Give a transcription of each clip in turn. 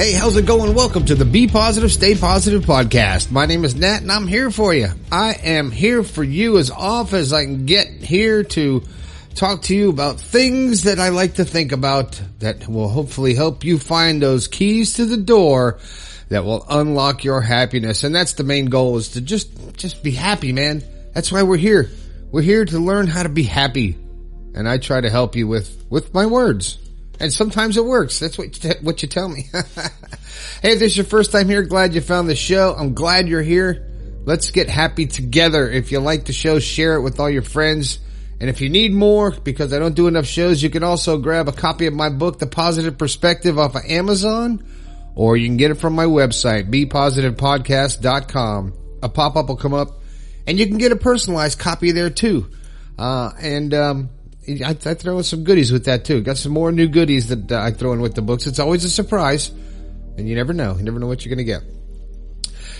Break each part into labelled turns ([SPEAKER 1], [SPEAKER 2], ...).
[SPEAKER 1] Hey, how's it going? Welcome to the Be Positive, Stay Positive podcast. My name is Nat and I'm here for you. I am here for you as often as I can get here to talk to you about things that I like to think about that will hopefully help you find those keys to the door that will unlock your happiness. And that's the main goal is to just, just be happy, man. That's why we're here. We're here to learn how to be happy. And I try to help you with, with my words. And sometimes it works. That's what you, what you tell me. hey, if this is your first time here, glad you found the show. I'm glad you're here. Let's get happy together. If you like the show, share it with all your friends. And if you need more, because I don't do enough shows, you can also grab a copy of my book, The Positive Perspective off of Amazon, or you can get it from my website, bepositivepodcast.com. A pop-up will come up and you can get a personalized copy there too. Uh, and, um, I, I, throw in some goodies with that too. Got some more new goodies that I throw in with the books. It's always a surprise, and you never know. You never know what you're going to get.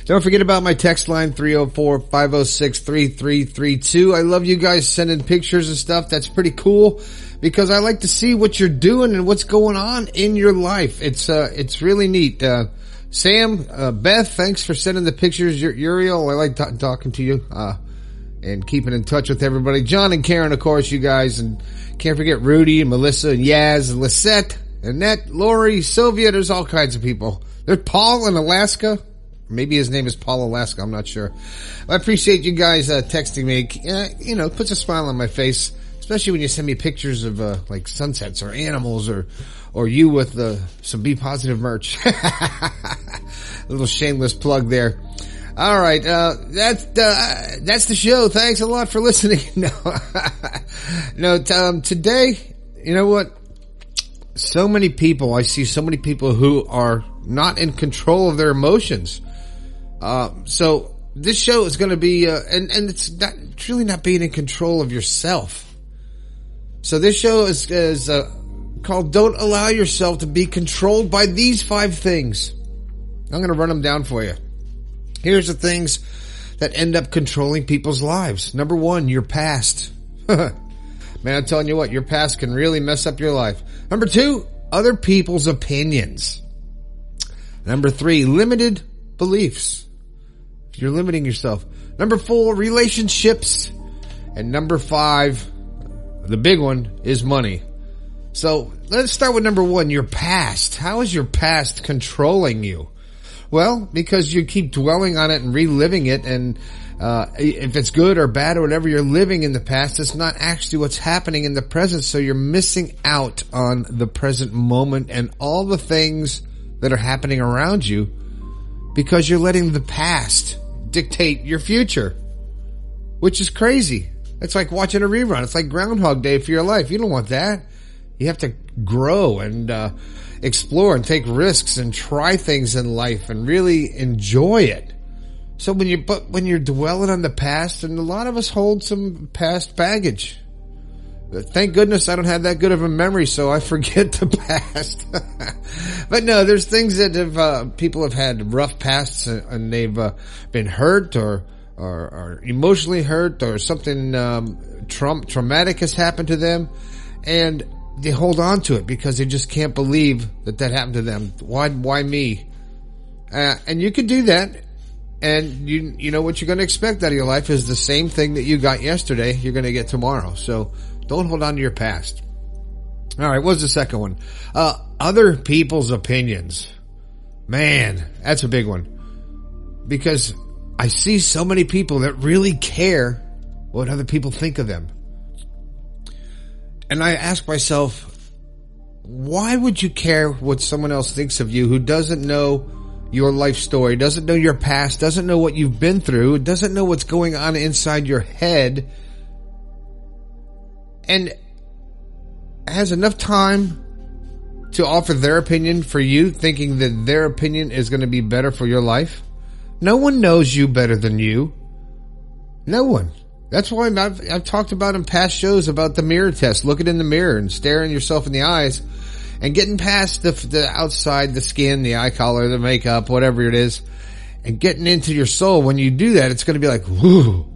[SPEAKER 1] Don't forget about my text line 304-506-3332. I love you guys sending pictures and stuff. That's pretty cool because I like to see what you're doing and what's going on in your life. It's uh it's really neat. Uh Sam, uh, Beth, thanks for sending the pictures. Uriel, I like t- talking to you. Uh and keeping in touch with everybody. John and Karen, of course, you guys, and can't forget Rudy and Melissa and Yaz and Lisette, Annette, Lori, Sylvia. There's all kinds of people. There's Paul in Alaska. Maybe his name is Paul Alaska. I'm not sure. I appreciate you guys uh, texting me. Uh, you know, puts a smile on my face, especially when you send me pictures of uh, like sunsets or animals or or you with uh, some Be Positive merch. a little shameless plug there. All right, uh, that's uh, that's the show. Thanks a lot for listening. no, no. Um, today, you know what? So many people. I see so many people who are not in control of their emotions. Uh, so this show is going to be, uh, and and it's not it's really not being in control of yourself. So this show is is uh, called "Don't Allow Yourself to Be Controlled by These Five Things." I'm going to run them down for you. Here's the things that end up controlling people's lives. Number one, your past. Man, I'm telling you what, your past can really mess up your life. Number two, other people's opinions. Number three, limited beliefs. You're limiting yourself. Number four, relationships. And number five, the big one is money. So let's start with number one, your past. How is your past controlling you? Well, because you keep dwelling on it and reliving it and uh, if it's good or bad or whatever you're living in the past, it's not actually what's happening in the present. So you're missing out on the present moment and all the things that are happening around you because you're letting the past dictate your future, which is crazy. It's like watching a rerun. It's like Groundhog Day for your life. You don't want that. You have to grow and uh, explore and take risks and try things in life and really enjoy it. So when you but when you're dwelling on the past, and a lot of us hold some past baggage. Thank goodness I don't have that good of a memory, so I forget the past. but no, there's things that have uh, people have had rough pasts and they've uh, been hurt or, or, or emotionally hurt or something um, tra- traumatic has happened to them, and they hold on to it because they just can't believe that that happened to them. Why, why me? Uh, and you can do that. And you, you know what you're going to expect out of your life is the same thing that you got yesterday, you're going to get tomorrow. So don't hold on to your past. All right. What's the second one? Uh, other people's opinions. Man, that's a big one because I see so many people that really care what other people think of them. And I ask myself, why would you care what someone else thinks of you who doesn't know your life story, doesn't know your past, doesn't know what you've been through, doesn't know what's going on inside your head, and has enough time to offer their opinion for you, thinking that their opinion is going to be better for your life? No one knows you better than you. No one. That's why I've, I've talked about in past shows about the mirror test. Looking in the mirror and staring yourself in the eyes and getting past the, the outside, the skin, the eye color, the makeup, whatever it is, and getting into your soul. When you do that, it's going to be like, whoo,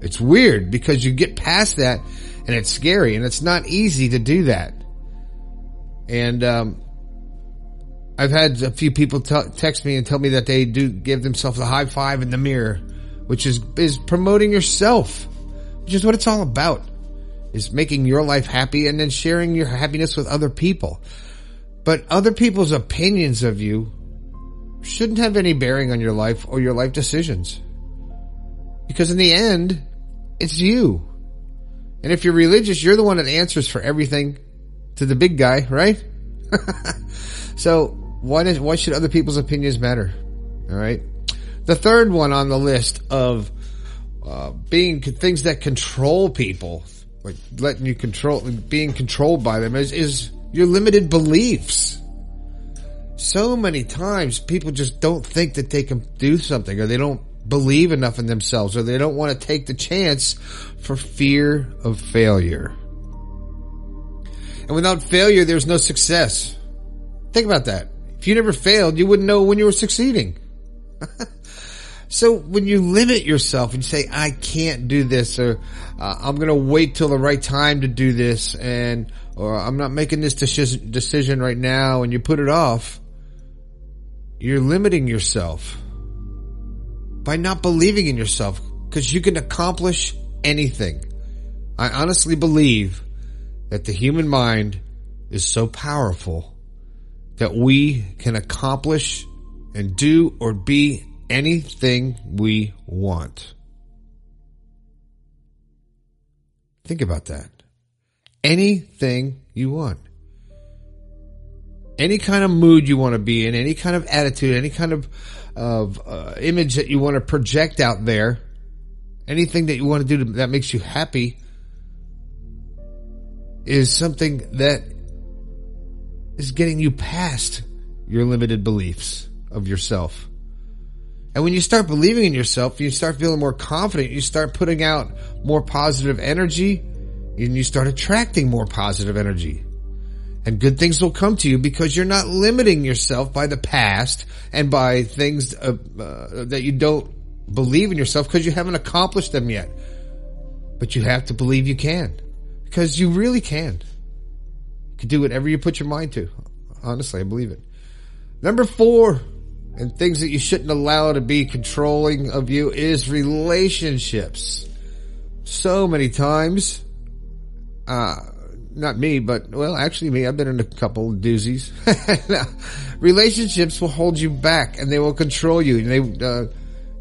[SPEAKER 1] it's weird because you get past that and it's scary and it's not easy to do that. And, um, I've had a few people t- text me and tell me that they do give themselves a high five in the mirror, which is, is promoting yourself, which is what it's all about, is making your life happy and then sharing your happiness with other people. But other people's opinions of you shouldn't have any bearing on your life or your life decisions. Because in the end, it's you. And if you're religious, you're the one that answers for everything to the big guy, right? so why does, why should other people's opinions matter? All right. The third one on the list of uh, being things that control people, like letting you control, being controlled by them is, is your limited beliefs. So many times people just don't think that they can do something or they don't believe enough in themselves or they don't want to take the chance for fear of failure. And without failure, there's no success. Think about that. If you never failed, you wouldn't know when you were succeeding. so when you limit yourself and you say, I can't do this or uh, I'm going to wait till the right time to do this and, or I'm not making this decision right now and you put it off, you're limiting yourself by not believing in yourself because you can accomplish anything. I honestly believe that the human mind is so powerful that we can accomplish and do or be anything we want. Think about that. Anything you want. Any kind of mood you want to be in, any kind of attitude, any kind of of uh, image that you want to project out there, anything that you want to do to, that makes you happy, is something that is getting you past your limited beliefs of yourself. And when you start believing in yourself, you start feeling more confident, you start putting out more positive energy, and you start attracting more positive energy and good things will come to you because you're not limiting yourself by the past and by things uh, uh, that you don't believe in yourself because you haven't accomplished them yet. But you have to believe you can because you really can. You can do whatever you put your mind to. Honestly, I believe it. Number four, and things that you shouldn't allow to be controlling of you is relationships. So many times, uh, not me, but well, actually me. I've been in a couple doozies. relationships will hold you back and they will control you. And they, uh,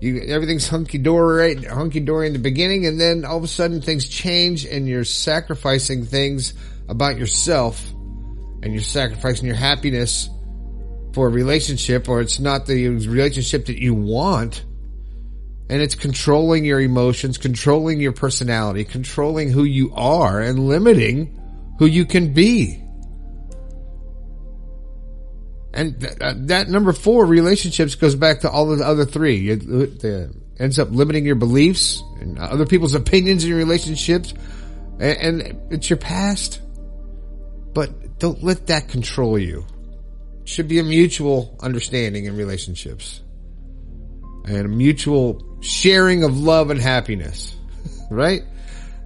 [SPEAKER 1] you, everything's hunky dory, right? Hunky dory in the beginning, and then all of a sudden things change, and you're sacrificing things about yourself, and you're sacrificing your happiness for a relationship, or it's not the relationship that you want. And it's controlling your emotions, controlling your personality, controlling who you are, and limiting who you can be. And th- uh, that number four, relationships, goes back to all the other three. It, it ends up limiting your beliefs and other people's opinions in your relationships. And, and it's your past. But don't let that control you. It should be a mutual understanding in relationships. And a mutual sharing of love and happiness. right?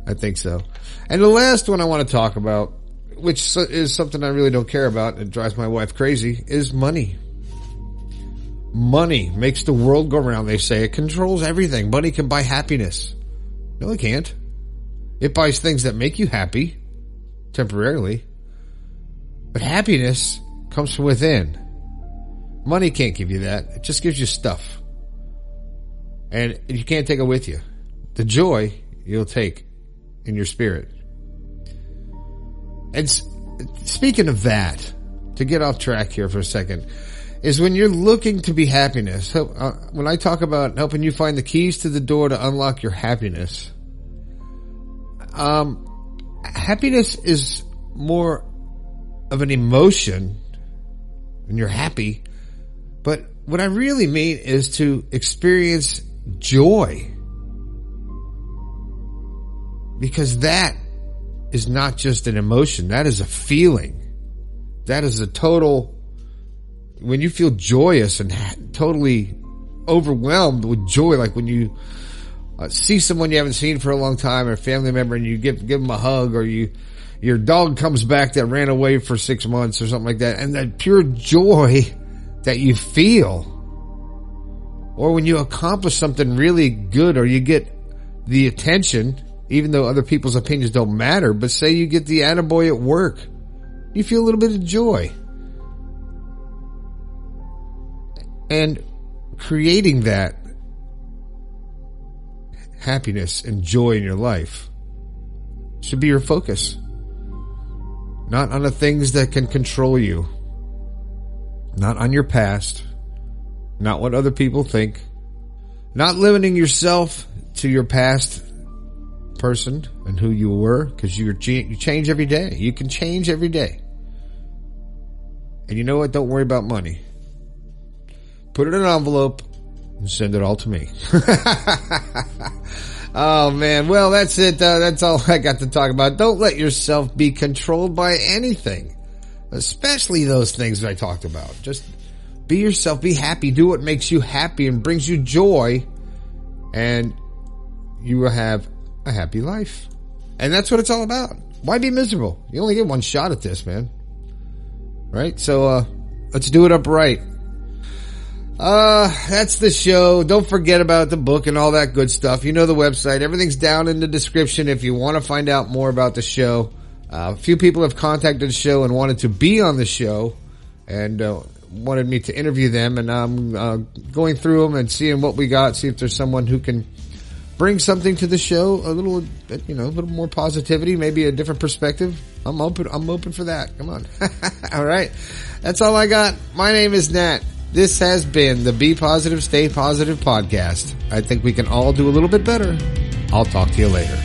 [SPEAKER 1] I think so. And the last one I want to talk about, which is something I really don't care about and drives my wife crazy, is money. Money makes the world go round, they say. It controls everything. Money can buy happiness. No, it can't. It buys things that make you happy, temporarily. But happiness comes from within. Money can't give you that. It just gives you stuff. And you can't take it with you. The joy you'll take in your spirit. And speaking of that, to get off track here for a second, is when you're looking to be happiness. Uh, when I talk about helping you find the keys to the door to unlock your happiness, um, happiness is more of an emotion when you're happy. But what I really mean is to experience joy. Because that is not just an emotion. That is a feeling. That is a total, when you feel joyous and totally overwhelmed with joy, like when you uh, see someone you haven't seen for a long time or a family member and you give, give them a hug or you, your dog comes back that ran away for six months or something like that and that pure joy that you feel. Or when you accomplish something really good or you get the attention, even though other people's opinions don't matter, but say you get the attaboy at work, you feel a little bit of joy. And creating that happiness and joy in your life should be your focus. Not on the things that can control you. Not on your past. Not what other people think. Not limiting yourself to your past person and who you were because you change every day. You can change every day. And you know what? Don't worry about money. Put it in an envelope and send it all to me. oh man. Well, that's it. Uh, that's all I got to talk about. Don't let yourself be controlled by anything, especially those things that I talked about. Just be yourself, be happy, do what makes you happy and brings you joy and you will have a happy life. And that's what it's all about. Why be miserable? You only get one shot at this, man. Right? So, uh, let's do it upright. Uh, that's the show. Don't forget about the book and all that good stuff. You know the website. Everything's down in the description if you want to find out more about the show. Uh, a few people have contacted the show and wanted to be on the show and uh, wanted me to interview them. And I'm uh, going through them and seeing what we got, see if there's someone who can bring something to the show, a little, you know, a little more positivity, maybe a different perspective. I'm open. I'm open for that. Come on. all right. That's all I got. My name is Nat. This has been the Be Positive, Stay Positive podcast. I think we can all do a little bit better. I'll talk to you later.